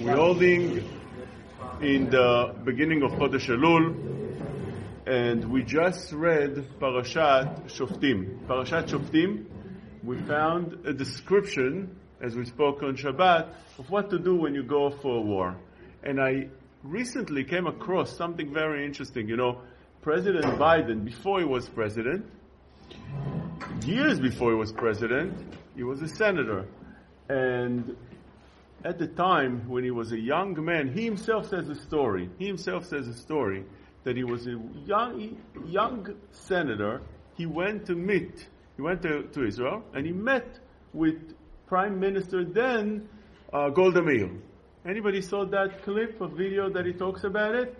We're holding in the beginning of Chodesh Elul, and we just read Parashat Shoftim. Parashat Shoftim, we found a description, as we spoke on Shabbat, of what to do when you go for a war. And I recently came across something very interesting. You know, President Biden, before he was president, years before he was president, he was a senator. And at the time when he was a young man, he himself says a story. He himself says a story that he was a young, young senator. He went to meet, he went to, to Israel, and he met with Prime Minister then, uh, Golda Meir. Anybody saw that clip of video that he talks about it?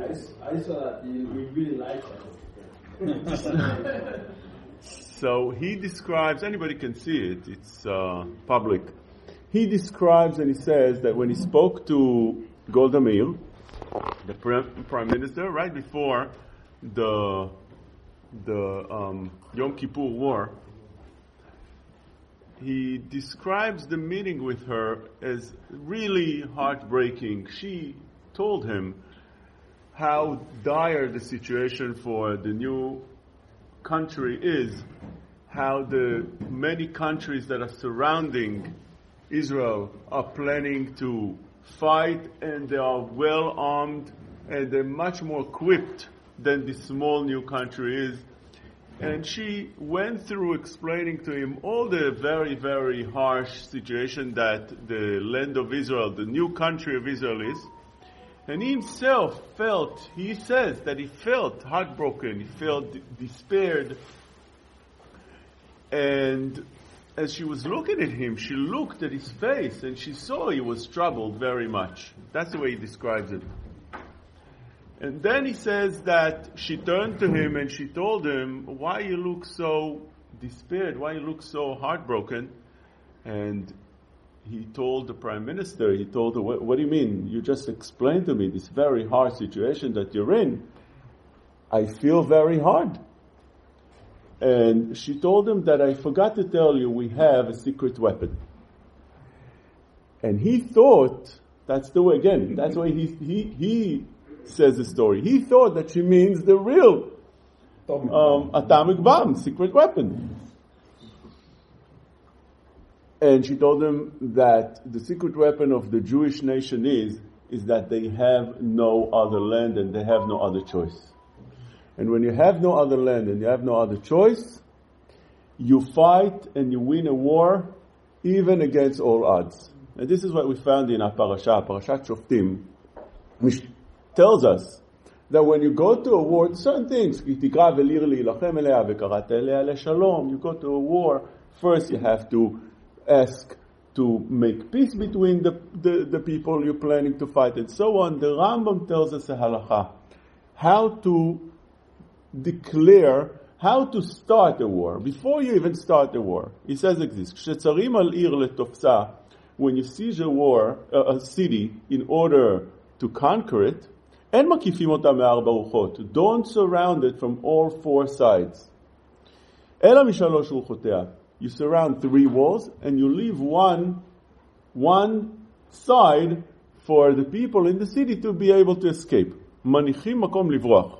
I, I saw that. We really liked it. so he describes, anybody can see it, it's uh, public. He describes and he says that when he spoke to Golda Meir, the prime minister, right before the the um, Yom Kippur War, he describes the meeting with her as really heartbreaking. She told him how dire the situation for the new country is, how the many countries that are surrounding Israel are planning to fight and they are well armed and they're much more equipped than the small new country is. And she went through explaining to him all the very, very harsh situation that the land of Israel, the new country of Israel is. And he himself felt, he says that he felt heartbroken, he felt despaired. And as she was looking at him, she looked at his face and she saw he was troubled very much. That's the way he describes it. And then he says that she turned to him and she told him, Why you look so despaired? Why you look so heartbroken? And he told the prime minister, he told her, what, do you mean? You just explained to me this very hard situation that you're in. I feel very hard. And she told him that I forgot to tell you we have a secret weapon. And he thought, that's the way, again, that's why he, he, he says the story. He thought that she means the real um, atomic bomb, secret weapon. And she told him that the secret weapon of the Jewish nation is, is that they have no other land and they have no other choice. And when you have no other land and you have no other choice, you fight and you win a war even against all odds. And this is what we found in our parasha, Parashat Shoftim, which tells us that when you go to a war, certain things, you go to a war, first you have to ask to make peace between the, the, the people you're planning to fight and so on. The Rambam tells us a halacha, how to declare, how to start a war, before you even start a war. He says like this, when you siege a war, a city, in order to conquer it, אין מקיפים אותה מארבע רוחות. Don't surround it from all four sides. אלא משלוש רוחותיה. You surround three walls and you leave one, one side for the people in the city to be able to escape. מניחים מקום לברוח.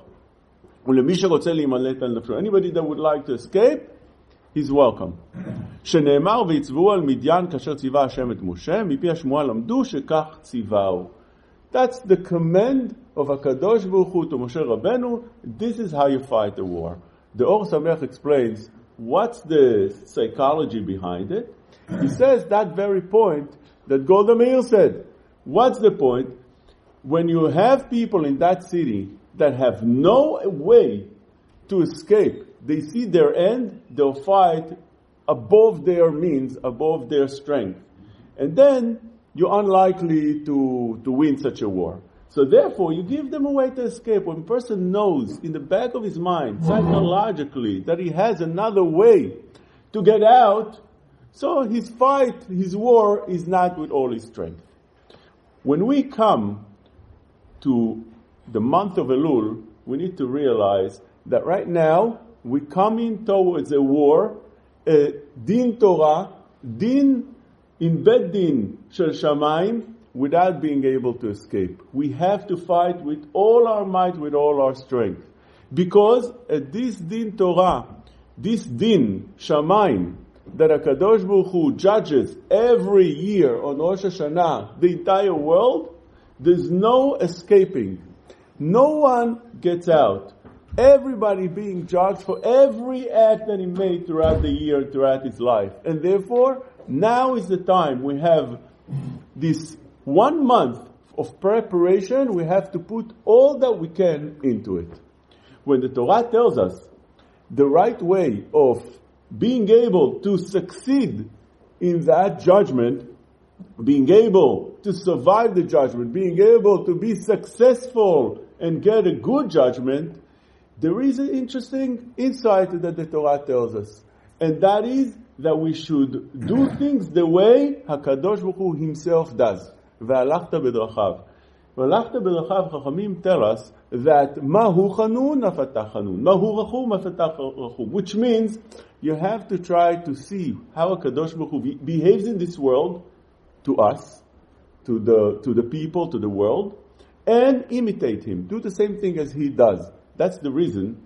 Anybody that would like to escape, he's welcome. שנאמר ויצבו על מדיין כאשר ציווה השם את משה, מפי השמועה למדו שכך ציווהו. That's the command of HaKadosh Baruch Hu to Moshe Rabbeinu. This is how you fight a war. The Or Sameach explains what's the psychology behind it. He says that very point that Golda Meir said. What's the point? When you have people in that city that have no way to escape, they see their end, they'll fight above their means, above their strength. And then you're unlikely to, to win such a war. So therefore, you give them a way to escape. When a person knows in the back of his mind, psychologically, that he has another way to get out, so his fight, his war is not with all his strength. When we come to the month of Elul, we need to realize that right now we're coming towards a war a din Torah, din in bed din shel shamayim, without being able to escape. We have to fight with all our might, with all our strength. Because at this din Torah, this din shamayim, that HaKadosh Baruch Hu judges every year on Rosh Hashanah, the entire world, there's no escaping. No one gets out. Everybody being judged for every act that he made throughout the year, throughout his life. And therefore, now is the time we have this one month of preparation, we have to put all that we can into it. When the Torah tells us the right way of being able to succeed in that judgment, being able to survive the judgment, being able to be successful and get a good judgment, there is an interesting insight that the Torah tells us. And that is that we should do things the way HaKadosh Baruch Hu himself does. והלכת בדרכיו. והלכת בדרכיו, חכמים tell us that מהו חנון הפתח חנון, מהו רחום הפתח רחום, which means you have to try to see how הקדוש ברוך הוא behaves in this world to us, to the, to the people, to the world, and imitate him. Do the same thing as he does. That's the reason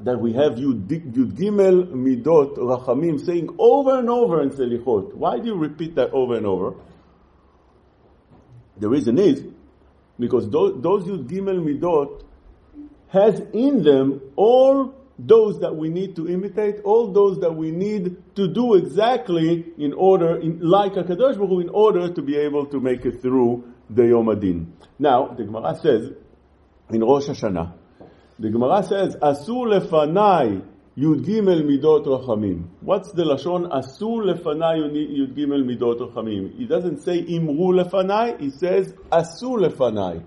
that we have Yud, Gimel Midot Rachamim saying over and over in Selichot. Why do you repeat that over and over? The reason is because those, those Yud Gimel Midot has in them all those that we need to imitate, all those that we need to do exactly in order, in, like a Baruch Hu, in order to be able to make it through the Yom Adin. Now, the Gemara says in Rosh Hashanah, the Gemara says, "Asur lefanai Yud Gimel Midot Rachamim." What's the lashon? Asur lefanai Yud Gimel Midot Rachamim. He doesn't say Imru lefanai. He says Asur lefanai.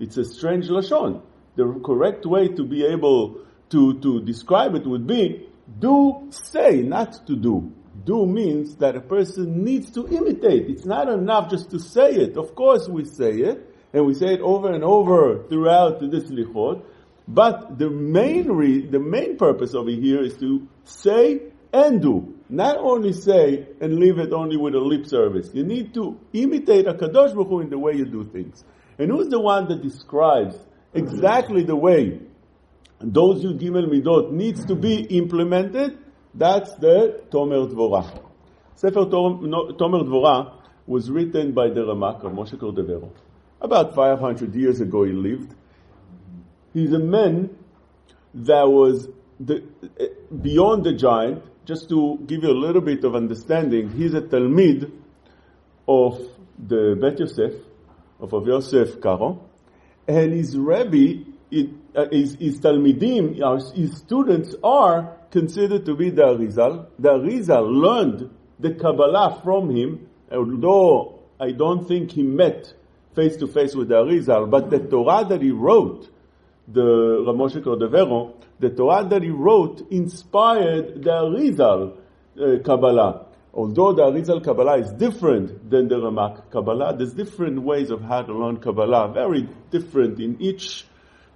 It's a strange lashon. The correct way to be able to, to describe it would be do say, not to do. Do means that a person needs to imitate. It's not enough just to say it. Of course we say it, and we say it over and over throughout this lichot. But the main re- the main purpose over here is to say and do. Not only say and leave it only with a lip service. You need to imitate a Kadosh Baruch Hu in the way you do things. And who's the one that describes exactly the way those Yud Gimel Midot needs to be implemented, that's the Tomer Dvorah. Sefer Tomer Dvorah was written by the Ramak of Moshe Cordovero. About 500 years ago he lived. He's a man that was the, beyond the giant. Just to give you a little bit of understanding, he's a Talmid of the Bet Yosef, of Yosef Karo, and his Rebbe it, uh, his, his Talmidim, his students are considered to be the Arizal. The Arizal learned the Kabbalah from him, although I don't think he met face to face with the Arizal, but the Torah that he wrote, the Ramoshe Cordovero, the Torah that he wrote inspired the Arizal uh, Kabbalah. Although the Arizal Kabbalah is different than the Ramak Kabbalah, there's different ways of how to learn Kabbalah, very different in each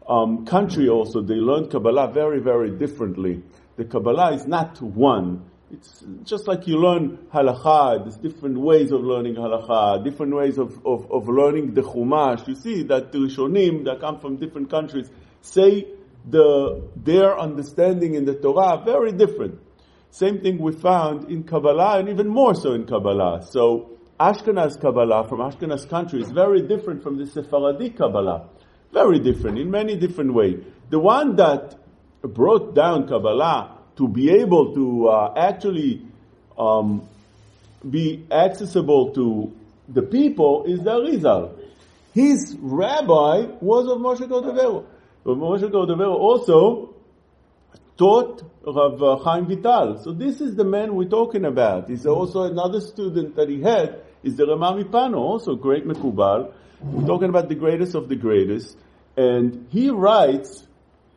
um, country also, they learn Kabbalah very, very differently. The Kabbalah is not one. It's just like you learn halakha, there's different ways of learning halakha, different ways of, of, of learning the Chumash. You see that the Rishonim that come from different countries say the, their understanding in the Torah very different. Same thing we found in Kabbalah and even more so in Kabbalah. So Ashkenaz Kabbalah from Ashkenaz country is very different from the Sephardi Kabbalah. Very different, in many different ways. The one that brought down Kabbalah to be able to uh, actually um, be accessible to the people is the Arizal. His rabbi was of Moshe Cordovero. But Moshe Cordovero also taught Rav Chaim Vital. So this is the man we're talking about. He's also another student that he had is the Rama MiPano, also great Mekubal. We're talking about the greatest of the greatest. And he writes,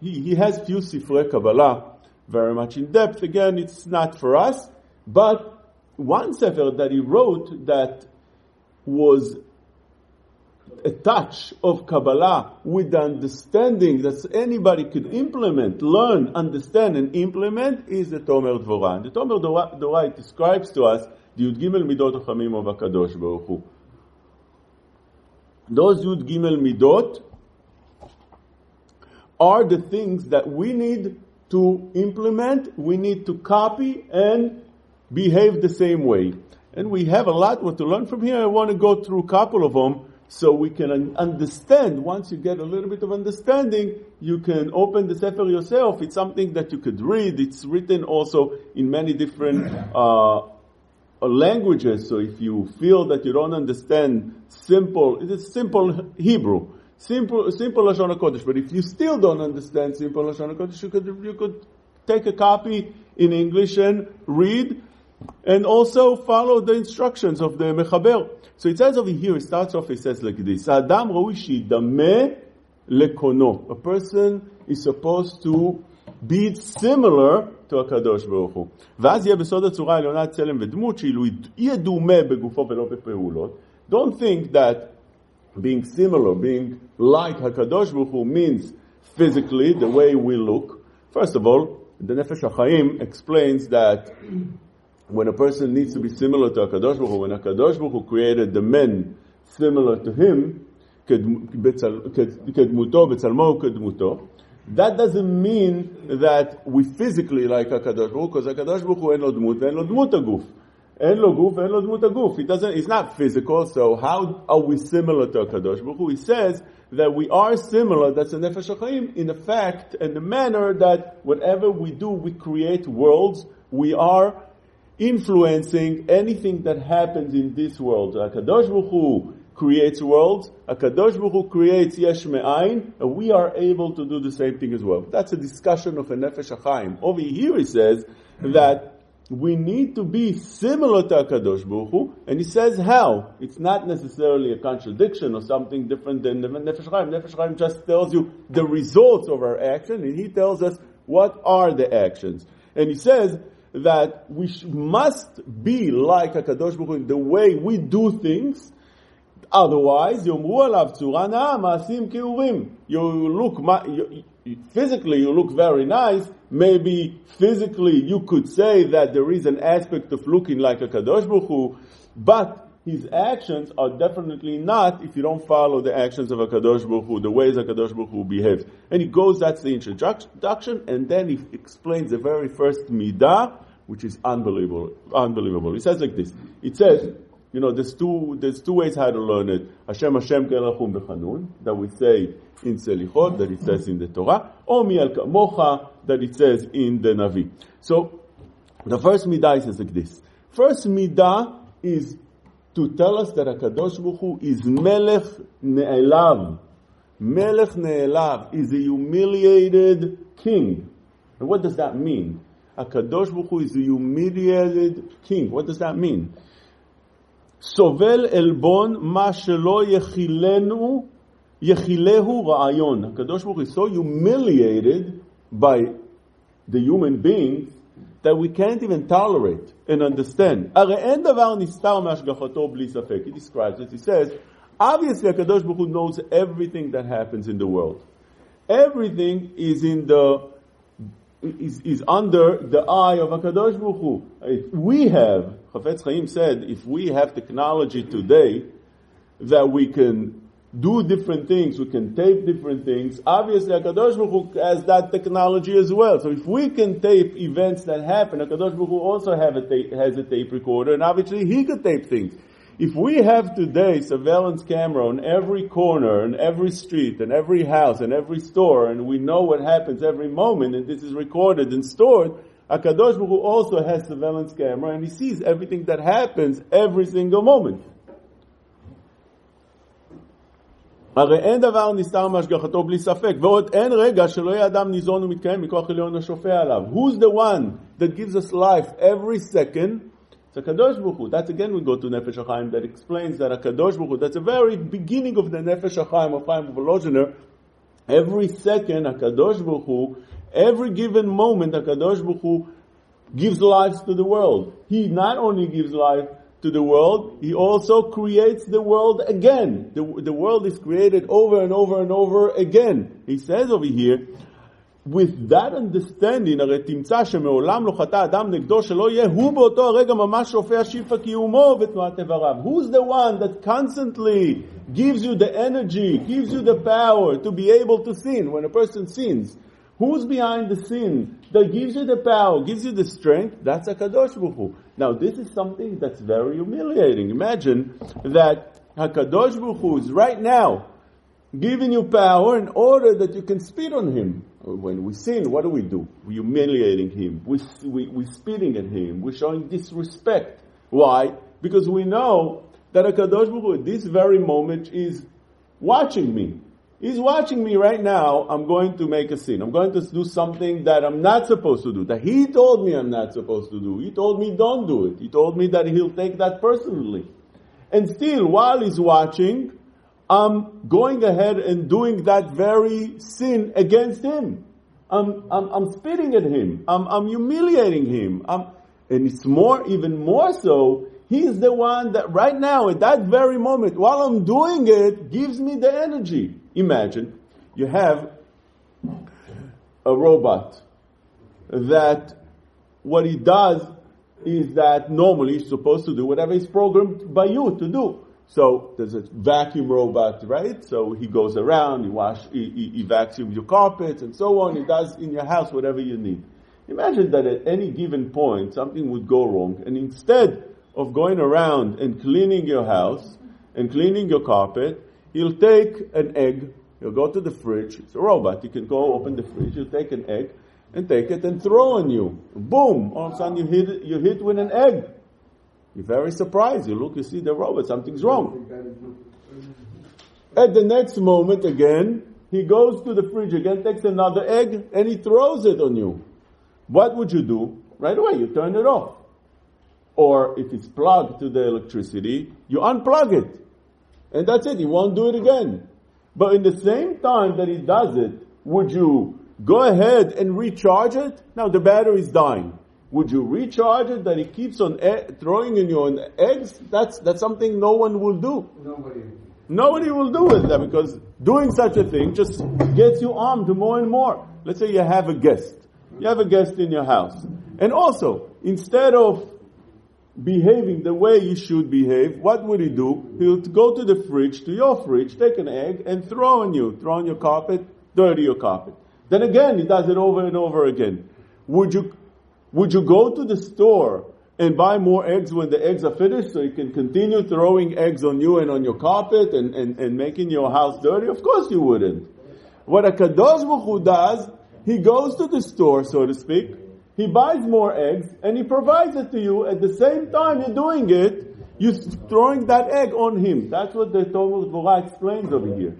he, he has few Sifrei Kabbalah, very much in depth. Again, it's not for us, but one Sefer that he wrote that was a touch of Kabbalah with the understanding that anybody could implement, learn, understand, and implement is the Tomer Dvorah. The Tomer Dvorah, describes to us the Yud Gimel Midot Rachamim of HaKadosh Baruch Hu. Those Yud Gimel Midot are the things that we need to implement, we need to copy and behave the same way. And we have a lot what to learn from here. I want to go through a couple of them so we can understand. Once you get a little bit of understanding, you can open the Sefer yourself. It's something that you could read. It's written also in many different uh, uh, languages. So if you feel that you don't understand simple, it is simple Hebrew, simple simple lashon hakodesh. But if you still don't understand simple lashon hakodesh, you could you could take a copy in English and read, and also follow the instructions of the mechaber. So it says over here, it starts off. It says like this: Adam roi shidameh lekono. A person is supposed to be similar to הקדוש ברוך הוא. ואז יהיה בסוד הצורה העליונה צלם ודמות, שאילו יהיה דומה בגופו ולא בפעולות. Don't think that being similar, being like הקדוש ברוך הוא means physically, the way we look. First of all, the Nefesh HaChaim explains that when a person needs to be similar to HaKadosh Baruch Hu, when HaKadosh Baruch Hu created the men similar to him, that doesn't mean that we physically like HaKadosh Baruch Hu, because HaKadosh Baruch Hu אין לו דמות ואין לו דמות הגוף. אין לו גוף ואין לו דמות הגוף. He doesn't, it's not physical, so how are we similar to HaKadosh Baruch Hu? He says that we are similar, that's a Nefesh HaChaim, in the fact and the manner that whatever we do, we create worlds, we are influencing anything that happens in this world. HaKadosh Baruch Hu creates worlds, HaKadosh Baruch Hu creates Yesh Me'ain, and we are able to do the same thing as well. That's a discussion of a Nefesh HaChaim. Over here he says that we need to be similar to HaKadosh Baruch Hu, and he says how. It's not necessarily a contradiction or something different than the Nefesh HaChaim. Nefesh HaChaim just tells you the results of our action, and he tells us what are the actions. And he says that we sh- must be like HaKadosh Baruch Hu in the way we do things, otherwise, יאמרו עליו צורה נאה, מעשים כעורים. You look, you, physically you look very nice, maybe physically you could say that there is an aspect of looking like a Kadosh Baruch Hu, but his actions are definitely not if you don't follow the actions of a Kadosh Baruch Hu, the ways a Kadosh Baruch Hu behaves. And he goes, that's the introduction, and then he explains the very first midah, which is unbelievable, unbelievable. He says like this. It says, you know, there's two, there's two ways how to learn it. Hashem Hashem Kelachum Bechanun, that we say in Selichot, that it says in the Torah, or Mi Al Kamocha, that it says in the Navi. So, the first midah says like this. First midah is to tell us that HaKadosh Baruch Hu is Melech Ne'elav. Melech Ne'elav is a humiliated king. And what does that mean? HaKadosh Baruch Hu is a humiliated king. What does that mean? סובל עלבון מה שלא יכילנו, יכילהו רעיון. הקדוש ברוך הוא is so humiliated by the human beings that we can't even tolerate and understand. הרי אין דבר נסתר מהשגחתו בלי ספק. He describes it. He says, obviously הקדוש ברוך הוא knows everything that happens in the world. Everything is in the is, is under the eye of HaKadosh Baruch Hu. We have, Chafetz Chaim said, if we have technology today that we can do different things, we can tape different things, obviously HaKadosh Baruch Hu has that technology as well. So if we can tape events that happen, HaKadosh Baruch Hu also have a has a tape recorder, and obviously he could tape things. If we have today surveillance camera on every corner and every street and every house and every store and we know what happens every moment and this is recorded and stored, Akadosh Baruch Hu also has surveillance camera and he sees everything that happens every single moment. הרי אין דבר נסתר מהשגחתו בלי ספק, ועוד אין רגע שלא יהיה אדם ניזון ומתקיים מכוח עליון השופע עליו. Who's the one that gives us life every second So Kadosh Baruch Hu, that's again we go to Nefesh HaChaim that explains that a Kadosh Baruch Hu, that's the very beginning of the Nefesh HaChaim of Chaim Volozhiner, every second a Kadosh Baruch Hu, every given moment a Kadosh Baruch Hu gives life to the world. He not only gives life to the world, He also creates the world again. The, the world is created over and over and over again. He says over here, with that understanding, הרי תמצא שמעולם לא חטא אדם נגדו שלא יהיה הוא באותו הרגע ממש שופע שיפה קיומו ותנועת איבריו. Who's the one that constantly gives you the energy, gives you the power to be able to sin when a person sins? Who's behind the sin that gives you the power, gives you the strength? That's HaKadosh Baruch Hu. Now this is something that's very humiliating. Imagine that HaKadosh Baruch Hu is right now giving you power in order that you can spit on him. When we sin, what do we do? We're humiliating him. We, we, we're spitting at him. We're showing disrespect. Why? Because we know that HaKadosh Baruch Hu at this very moment is watching me. He's watching me right now. I'm going to make a sin. I'm going to do something that I'm not supposed to do. That he told me I'm not supposed to do. He told me don't do it. He told me that he'll take that personally. And still, while he's watching, I'm going ahead and doing that very sin against him. I'm, I'm, I'm spitting at him. I'm, I'm humiliating him. I'm, and it's more, even more so, he's the one that right now, at that very moment, while I'm doing it, gives me the energy. Imagine you have a robot that what he does is that normally he's supposed to do whatever he's programmed by you to do. So there's a vacuum robot, right? So he goes around, he wash, he, he, he vacuums your carpets and so on. He does in your house whatever you need. Imagine that at any given point something would go wrong, and instead of going around and cleaning your house and cleaning your carpet, he'll take an egg, he'll go to the fridge, it's a robot, you can go open the fridge, he'll take an egg and take it and throw on you. Boom! All of a sudden you hit, it you hit with an egg. You're very surprised. You look, you see the robot, something's wrong. At the next moment again, he goes to the fridge again, takes another egg, and he throws it on you. What would you do? Right away, you turn it off. Or if it's plugged to the electricity, you unplug it. And that's it, he won't do it again. But in the same time that he does it, would you go ahead and recharge it? Now the battery is dying. Would you recharge it that he keeps on e- throwing in you on eggs? That's, that's something no one will do. Nobody. Nobody will do it because doing such a thing just gets you armed more and more. Let's say you have a guest. You have a guest in your house. And also, instead of behaving the way you should behave, what would he do? He'll go to the fridge, to your fridge, take an egg and throw on you, throw on your carpet, dirty your carpet. Then again, he does it over and over again. Would you, would you go to the store and buy more eggs when the eggs are finished so you can continue throwing eggs on you and on your carpet and, and, and making your house dirty? Of course you wouldn't. What a Kadosh Baruch Hu does, he goes to the store, so to speak, he buys more eggs and he provides it to you. At the same time you're doing it, you're throwing that egg on him. That's what the Tomer Dvorah explains over here.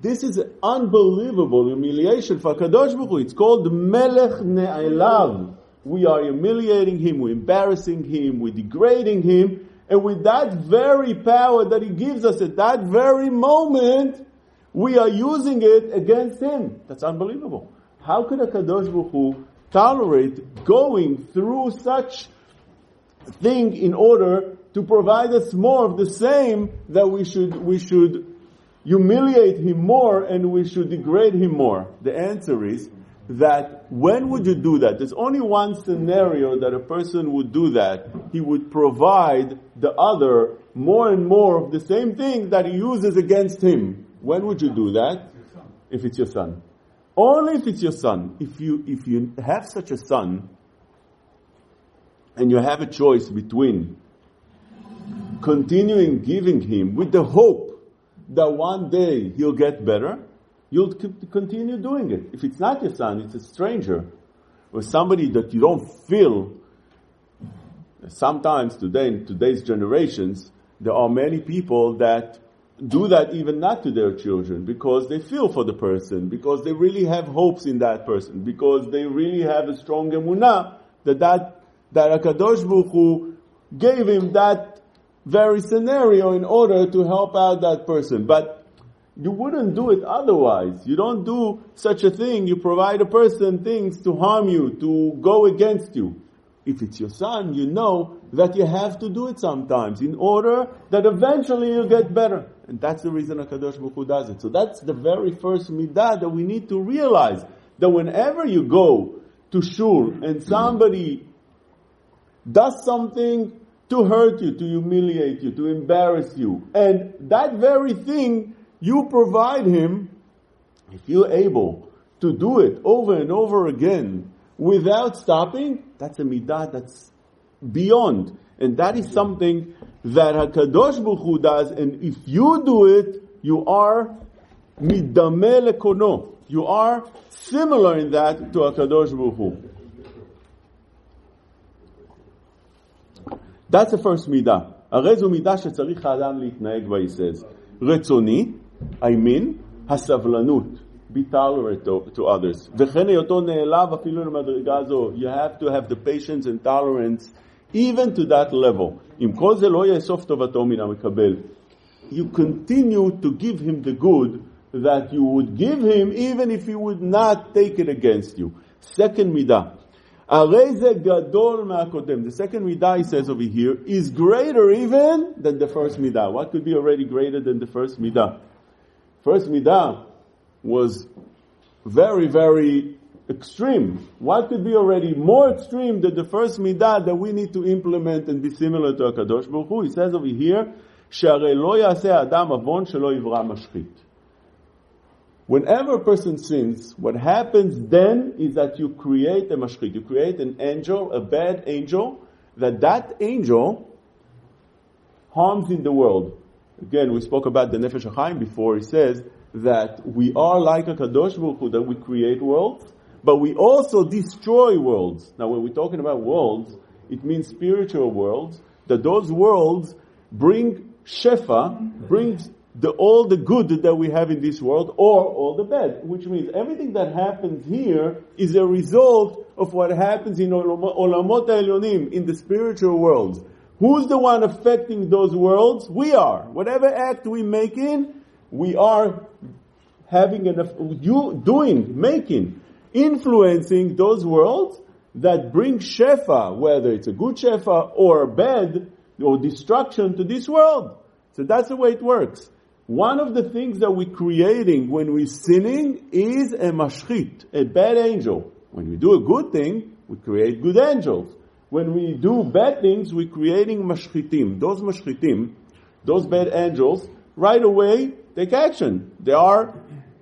This is an unbelievable humiliation for Kadosh Baruch Hu. It's called Melech Ne'elav. We are humiliating him, we're embarrassing him, we're degrading him, and with that very power that he gives us at that very moment, we are using it against him. That's unbelievable. How could a Kadosh Baruch Hu tolerate going through such thing in order to provide us more of the same that we should, we should humiliate him more and we should degrade him more? The answer is that when would you do that? There's only one scenario that a person would do that. He would provide the other more and more of the same thing that he uses against him. When would you do that? If it's your son. Only if it's your son. If you, if you have such a son, and you have a choice between continuing giving him with the hope that one day he'll get better, you'll continue doing it. If it's not your son, it's a stranger, or somebody that you don't feel. Sometimes today, in today's generations, there are many people that do that even not to their children because they feel for the person, because they really have hopes in that person, because they really have a strong emunah that that, that HaKadosh Baruch Hu gave him that very scenario in order to help out that person. But you wouldn't do it otherwise. You don't do such a thing. You provide a person things to harm you, to go against you. if it's your son, you know that you have to do it sometimes in order that eventually you'll get better. And that's the reason HaKadosh Baruch Hu does it. So that's the very first midah that we need to realize that whenever you go to shul and somebody does something to hurt you, to humiliate you, to embarrass you, and that very thing you provide him, if you're able to do it over and over again without stopping, that's a midah that's beyond. And that is something that HaKadosh Baruch Hu does, and if you do it, you are midame lekono. You are similar in that to HaKadosh Baruch Hu. That's the first מידה. הרי זו מידה שצריך האדם להתנהג בה, he says. רצוני, I mean, הסבלנות. be tolerant to, to others. וכן היותו נעלב אפילו למדרגה זו. You have to have the patience and tolerance even to that level. אם כל זה לא יאסוף טובתו מן המקבל. You continue to give him the good that you would give him even if he would not take it against you. Second midah. הרי זה גדול מהקודם. The second midah, he says over here, is greater even than the first midah. What could be already greater than the first midah? First midah was very, very extreme. What could be already more extreme than the first midah that we need to implement and be similar to HaKadosh Baruch Hu? He says over here, שהרי לא יעשה אדם עוון שלא יברא משחית. Whenever a person sins, what happens then is that you create a mashchit. You create an angel, a bad angel, that that angel harms in the world. Again, we spoke about the Nefesh HaChaim before. He says that we are like a Kadosh Baruch Hu, that we create worlds, but we also destroy worlds. Now, when we're talking about worlds, it means spiritual worlds, that those worlds bring Shefa, brings the, all the good that we have in this world or all the bad, which means everything that happens here is a result of what happens in Olamot Elyonim, in the spiritual worlds. Who's the one affecting those worlds? We are. Whatever act we make in, we are having enough, you doing, making, influencing those worlds that bring shefa, whether it's a good shefa or bad or destruction to this world. So that's the way it works. One of the things that we're creating when we're sinning is a mashchit, a bad angel. When we do a good thing, we create good angels When we do bad things, we're creating mashchitim. Those mashchitim, those bad angels, right away take action. They are,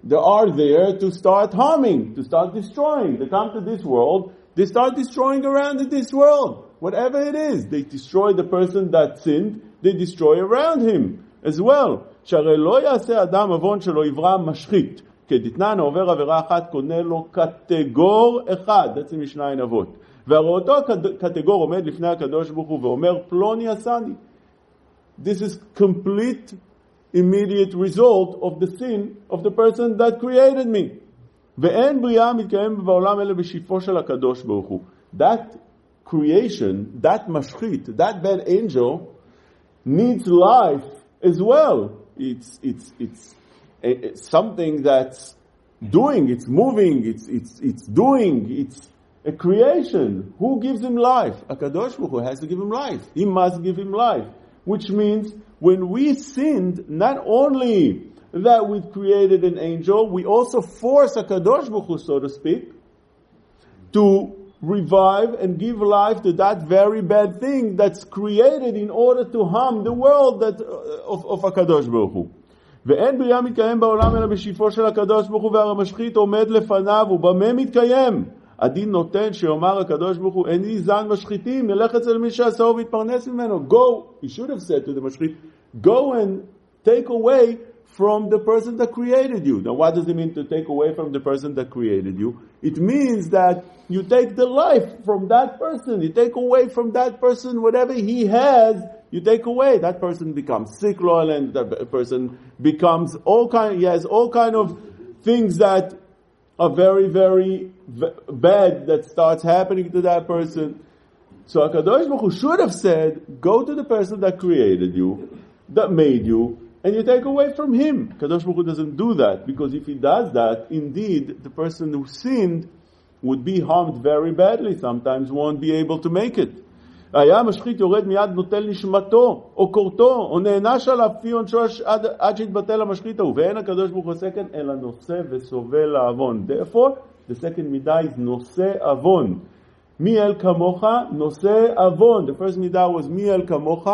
they are there to start harming, to start destroying. They come to this world, they start destroying around in this world. Whatever it is, they destroy the person that sinned, they destroy around him as well. שהרי לא יעשה אדם עוון שלא יברא משחית. כדתנן העובר עבירה אחת קונה לו קטגור אחד, בעצם משניים אבות. והרי אותו קטגור עומד לפני הקדוש ברוך הוא ואומר פלוני עשני. This is complete immediate result of the sin of the person that created me. ואין בריאה מתקיים בעולם אלא בשפעו של הקדוש ברוך הוא. That creation, that משחית, that bad angel needs life as well. It's, it's, it's, it's something that's doing, it's moving, it's, it's, it's doing, it's a creation. Who gives him life? Akadosh Baruch Hu has to give him life. He must give him life. Which means when we sinned, not only that we created an angel, we also force Akadosh Baruch Hu, so to speak, to revive and give life to that very bad thing that's created in order to harm the world that, uh, of, of הקדוש ברוך הוא. ואין בריאה מתקיים בעולם אלא בשפעו של הקדוש ברוך הוא והר המשחית עומד לפניו ובמה מתקיים? הדין נותן שיאמר הקדוש ברוך הוא איני זן משחיתים נלך אצל מי שעשהו ויתפרנס ממנו go he should have said to the משחית go and take away from the person that created you. Now, what does it mean to take away from the person that created you? It means that you take the life from that person. You take away from that person whatever he has. You take away. That person becomes sick, loyal, and that person becomes all kind. He has all kind of things that are very, very bad that starts happening to that person. So Hakadosh Baruch Hu should have said, "Go to the person that created you, that made you." and you take away from him. Kadosh Baruch Hu doesn't do that because if he does that, indeed the person who sinned would be harmed very badly, sometimes won't be able to make it. היה המשחית יורד מיד נוטל נשמתו, או כורתו, או נענש עליו כפי עונשו עד, עד שיתבטל המשחית ההוא, ואין הקדוש ברוך הוא כן, אלא נושא וסובל לעוון. The second מידה is נושא עוון. מי אל כמוך? נושא עוון. The first מידה was מי אל כמוך?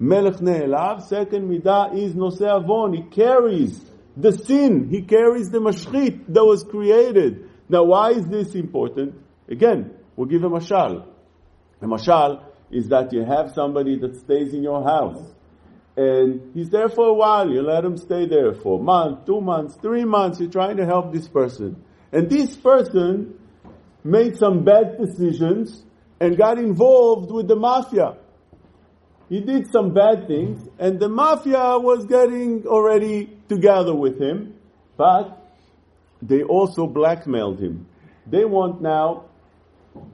מלך נעלב. Second מידה is נושא עוון. He carries the sin. He carries the משחית that was created. Now why is this important? Again, we'll give a. A mashal is that you have somebody that stays in your house. And he's there for a while. You let him stay there for a month, two months, three months. You're trying to help this person. And this person made some bad decisions and got involved with the mafia. He did some bad things and the mafia was getting already together with him, but they also blackmailed him. They want now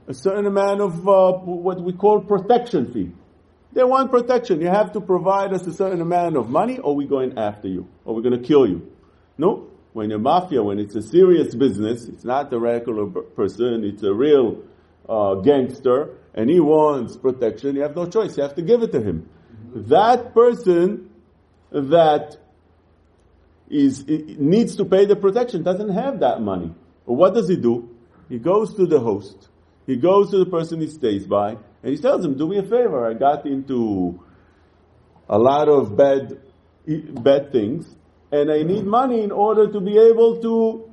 a certain amount of uh, what we call protection fee. They want protection. You have to provide us a certain amount of money or we're going after you or we're going to kill you. No, when you're mafia, when it's a serious business, it's not a regular person, it's a real uh, gangster, and he wants protection, you have no choice, you have to give it to him. That person that is needs to pay the protection doesn't have that money. What does he do? He goes to the host, he goes to the person he stays by, and he tells him, "Do me a favor. I got into a lot of bad bad things, and I need money in order to be able to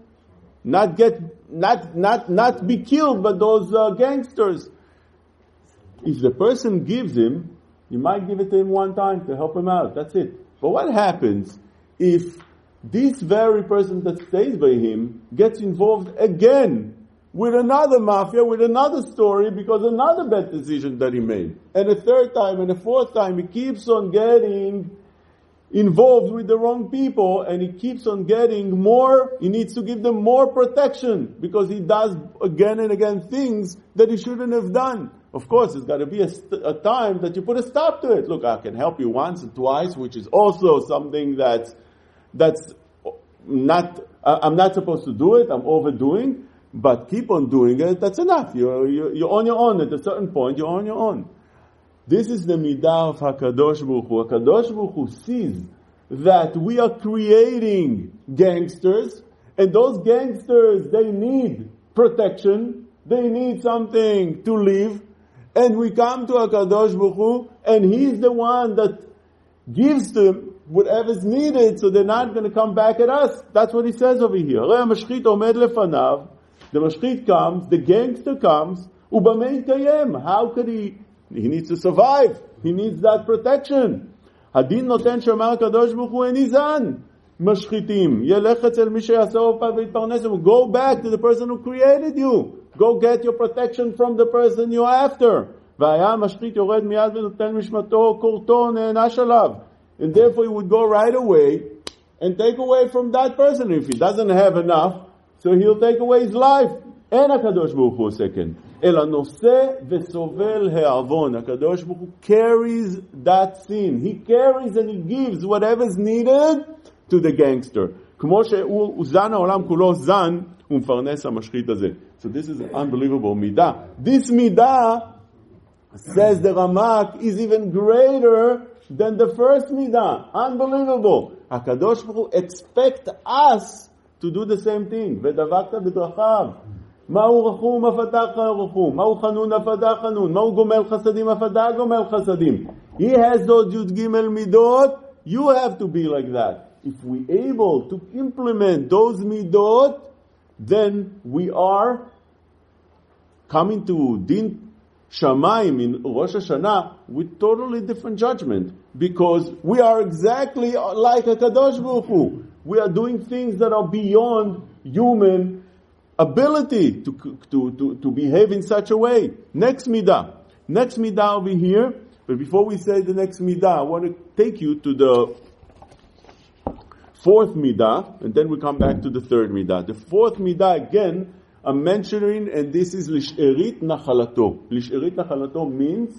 not get not not not be killed by those uh, gangsters." If the person gives him, you might give it to him one time to help him out. That's it. But what happens if this very person that stays by him gets involved again with another mafia, with another story, because another bad decision that he made. And a third time and a fourth time, he keeps on getting involved with the wrong people and he keeps on getting more, he needs to give them more protection because he does again and again things that he shouldn't have done. Of course, there's got to be a, a, time that you put a stop to it. Look, I can help you once or twice, which is also something that's, that's not, I'm not supposed to do it, I'm overdoing, but keep on doing it, that's enough. You're, you're, you're on your own. At a certain point, you're on your own. This is the midah of HaKadosh Baruch Hu. HaKadosh Baruch Hu sees that we are creating gangsters, and those gangsters, they need protection, they need something to live, and we come to HaKadosh Baruch Hu, and He's the one that gives them whatever's needed, so they're not going to come back at us. That's what he says over here. The mashchit comes, the gangster comes, ubamei How could he? He needs to survive. He needs that protection. הדין נותן שאומר הקדוש ברוך הוא איני זן. משחיתים. ילך אצל מי שיעשה עורפיו ויתפרנס. Go back to the person who created you. Go get your protection from the person you're after. והיה המשחית יורד מיד ונותן משמתו, כורתו, נענש עליו. And therefore he would go right away and take away from that person. If he doesn't have enough, so he'll take away his life. אין הקדוש ברוך הוא עושה כן. אלא נושא וסובל העוון. הקדוש ברוך הוא carries that sin. He carries and he gives whatever's needed to the gangster. כמו שהוא זן העולם כולו זן, הוא מפרנס המשחית הזה. So this is an unbelievable מידה. This מידה, says the Ramak, is even greater than the first midah. Unbelievable. HaKadosh Baruch Hu expect us to do the same thing. ודבקת בדרכיו. מהו רחום אף אתה רחום, מהו חנון אף אתה חנון, מהו גומל חסדים אף אתה גומל חסדים. He has those י"ג מידות, you have to be like that. If we able to implement those midot, then we are coming to din Shamaim in Rosh Hashanah with totally different judgment because we are exactly like a Kadosh Baruch Hu. We are doing things that are beyond human ability to, to, to, to behave in such a way. Next midah. Next midah over here. But before we say the next midah, I want to take you to the fourth midah, and then we come back to the third midah. The fourth midah again I'm mentioning, and this is Lisherit Nachalato. Lisherit Nachalato means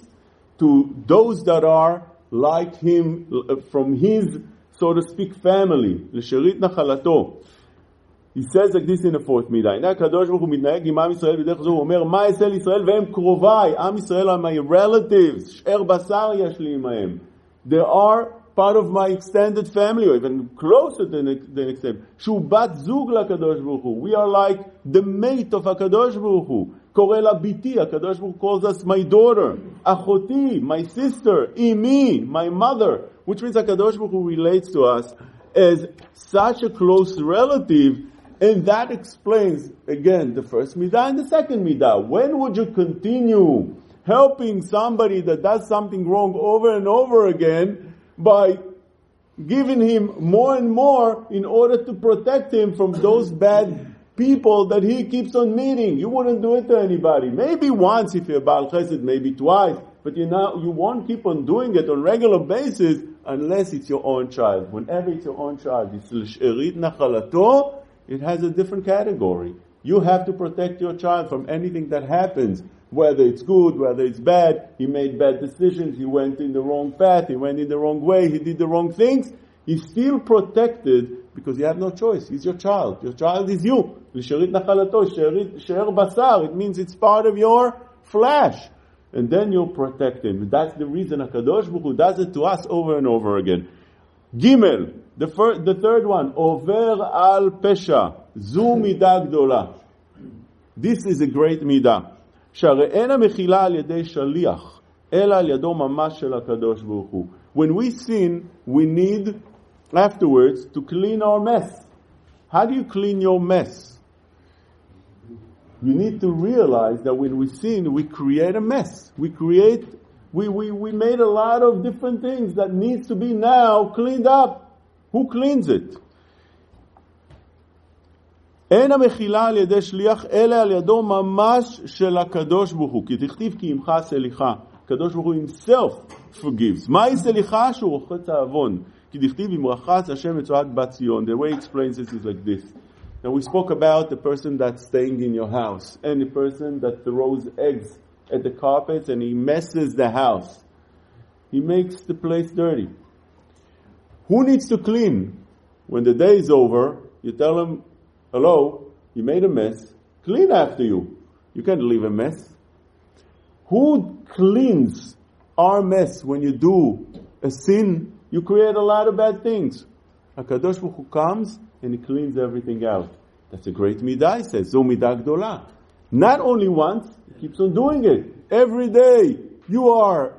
to those that are like him, from his, so to speak, family. Lisherit Nachalato. He says like this in the fourth midah. הנה הקדוש ברוך הוא מתנהג עם עם ישראל בדרך זו, הוא אומר, מה אעשה לישראל והם קרוביי. עם ישראל are my relatives, שאר בשר יש לי עמהם. They are part of my extended family, or even closer than, than extended. שהוא בת זוג לקדוש ברוך הוא. We are like the mate of הקדוש ברוך הוא. קורא לה ביתי, הקדוש ברוך הוא calls us my daughter. אחותי, my sister, אמי, my mother. Which means הקדוש ברוך הוא relates to us as such a close relative and that explains, again, the first midah and the second midah. When would you continue helping somebody that does something wrong over and over again by giving him more and more in order to protect him from those bad people that he keeps on meeting? You wouldn't do it to anybody. Maybe once if you're Baal Chesed, maybe twice, but you know, you won't keep on doing it on regular basis unless it's your own child. Whenever it's your own child, it's l'sherit nachalato, it has a different category. You have to protect your child from anything that happens, whether it's good, whether it's bad. He made bad decisions, he went in the wrong path, he went in the wrong way, he did the wrong things. He's still protected because you have no choice. He's your child. Your child is you. It means it's part of your flesh. And then you'll protect him. That's the reason HaKadosh Baruch Hu does it to us over and over again. Gimel, the, first, the third one, over al pesha, zu midah gdola. This is a great midah. שהרי אין המחילה על ידי שליח, אלא על ידו ממש של הקדוש ברוך הוא. When we sin, we need afterwards to clean our mess. How do you clean your mess? You need to realize that when we sin, we create a mess. We create, we, we, we made a lot of different things that needs to be now cleaned up. Who cleans it? אין המחילה על ידי שליח, אלא על ידו ממש של הקדוש ברוך הוא. כי תכתיב כי עמך סליחה. הקדוש ברוך הוא himself forgives. מהי סליחה? שהוא רוחץ העוון. The way he explains it is like this. Now we spoke about the person that's staying in your house and the person that throws eggs at the carpets and he messes the house. He makes the place dirty. Who needs to clean? When the day is over, you tell him, hello, you made a mess, clean after you. You can't leave a mess. Who cleans our mess when you do a sin? You create a lot of bad things. HaKadosh Baruch Hu comes and he cleans everything out. That's a great midah, he says. Zo midah. Not only once, he keeps on doing it. Every day, you are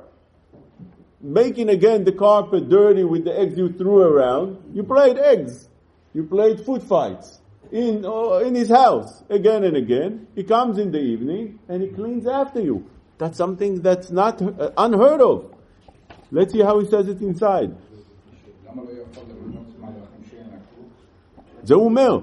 making again the carpet dirty with the eggs you threw around. You played eggs. You played foot fights in, uh, in his house again and again. He comes in the evening and he cleans after you. That's something that's not uh, unheard of. Let's see how he says it inside. זה הוא אומר,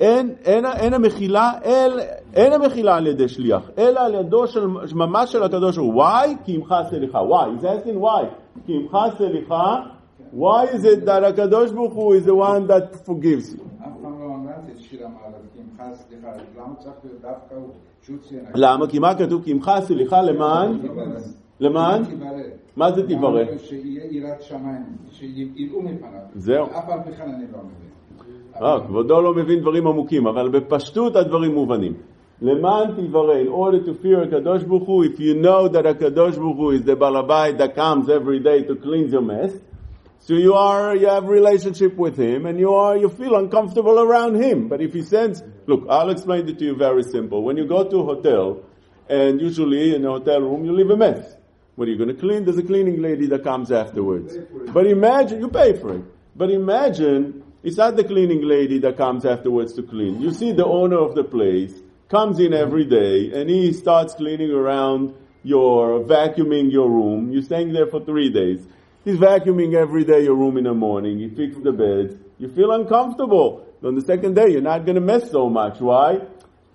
אין, אין, אין המחילה, אל, אין המחילה על ידי שליח, אלא על ידו של, ממש של הקדוש ברוך הוא. Why? כי עמך סליחה. Why? He's asking why. כי עמך סליחה. Why is it that הקדוש ברוך הוא is the one that forgives you? למה? כי מה כתוב? כי עמך סליחה למען? למען? מה זה תברא? שיהיה יראת שמיים, שיראו מפניו. זהו. אף על פי כן אני לא מבין. אה, כבודו לא מבין דברים עמוקים, אבל בפשטות הדברים מובנים. למען תברא, in order to fear הקדוש ברוך הוא, if you know that הקדוש ברוך הוא is the balabait that comes every day to cleanse your mess, so you are, you have relationship with him and you are, you feel uncomfortable around him. But if he sends, look, I'll explain it to you very simple. When you go to a hotel, and usually in a hotel room you leave a mess. What are you going to clean? There's a cleaning lady that comes afterwards. But imagine, you pay for it. But imagine it's not the cleaning lady that comes afterwards to clean. You see the owner of the place comes in every day and he starts cleaning around your, vacuuming your room. You're staying there for three days. He's vacuuming every day your room in the morning. He fixes the beds. You feel uncomfortable. On the second day, you're not going to mess so much. Why?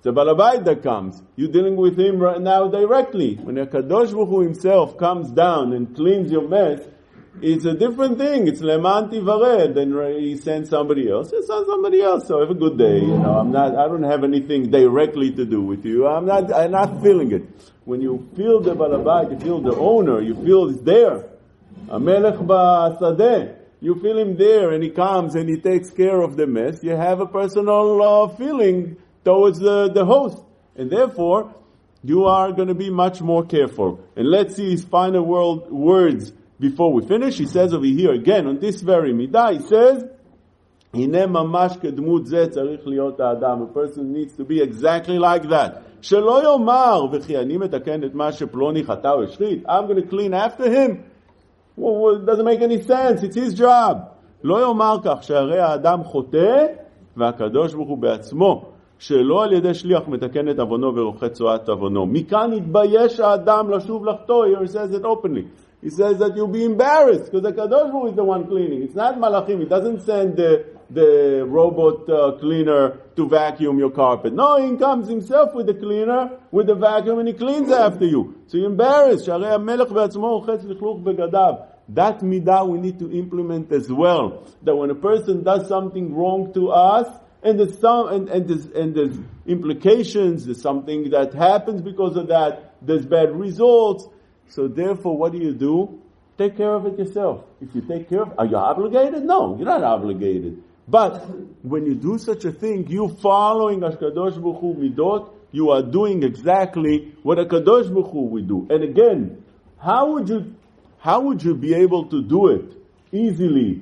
It's a balabait that comes. You're dealing with him right now directly. When HaKadosh Baruch himself comes down and cleans your mess, it's a different thing. It's leman tivared. Then he sends somebody else. He sends somebody else. So have a good day. You know, I'm not. I don't have anything directly to do with you. I'm not. I'm not feeling it. When you feel the balabait, you feel the owner. You feel it's there. A Amelech ba'asadeh. you feel him there and he comes and he takes care of the mess, you have a personal uh, feeling towards the, the host. And therefore, you are going to be much more careful. And let's see his final word, words before we finish. He says over here again, on this very midah, he says, הנה ממש כדמות זה צריך להיות האדם. A person needs to be exactly like that. שלא יאמר, וכי אני מתקן את מה שפלוני חטא או השחית, I'm going to clean after him. Well, well, it doesn't make any sense, it's his job. לא יאמר כך שהרי האדם חוטא והקדוש ברוך הוא בעצמו, שלא על ידי שליח מתקן את עוונו ורוחץ צואת עוונו. מכאן התבייש האדם לשוב לחטוא, here he says it openly. He says that you'll be embarrassed because the Kadosh Baruch Hu is the one cleaning. It's not Malachim. He doesn't send the, the robot uh, cleaner to vacuum your carpet. No, he comes himself with the cleaner, with the vacuum, and he cleans after you. So you're embarrassed. שהרי המלך בעצמו רוחץ לכלוך בגדיו. That midah we need to implement as well. That when a person does something wrong to us, and there's some, and, and there's, and there's implications, there's something that happens because of that, there's bad results. So therefore, what do you do? Take care of it yourself. If you take care of are you obligated? No, you're not obligated. But when you do such a thing, you following Hakadosh Baruch midot, you are doing exactly what a Baruch Hu would do. And again, how would you, how would you be able to do it easily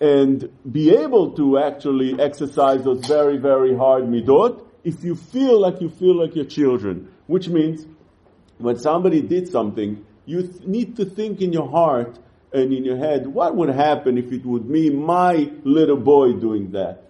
and be able to actually exercise those very, very hard midot if you feel like you feel like your children? Which means when somebody did something, you th- need to think in your heart and in your head, what would happen if it would be my little boy doing that?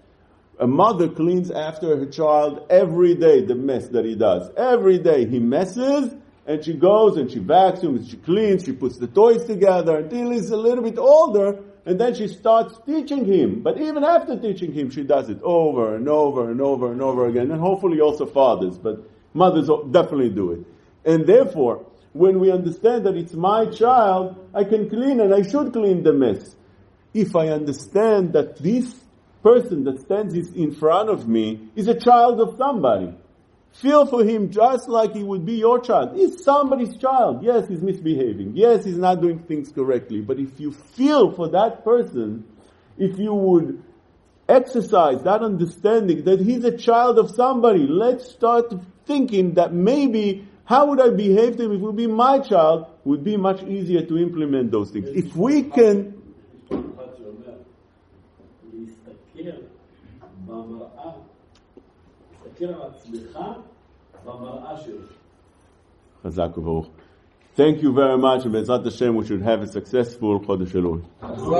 A mother cleans after her child every day the mess that he does. Every day he messes and she goes and she vacuums, she cleans, she puts the toys together until he's a little bit older and then she starts teaching him. But even after teaching him, she does it over and over and over and over again. And hopefully also fathers, but mothers definitely do it. And therefore, when we understand that it's my child, I can clean and I should clean the mess. If I understand that this person that stands in front of me is a child of somebody, feel for him just like he would be your child. He's somebody's child. Yes, he's misbehaving. Yes, he's not doing things correctly. But if you feel for that person, if you would exercise that understanding that he's a child of somebody, let's start thinking that maybe how would I behave to him if it would be my child? Would be much easier to implement those things. If we can, להסתכל על עצמך במראה שלך. Chazak u'baruch. Thank you very much, and Bezrat Hashem, we should have a successful Chodesh Elul.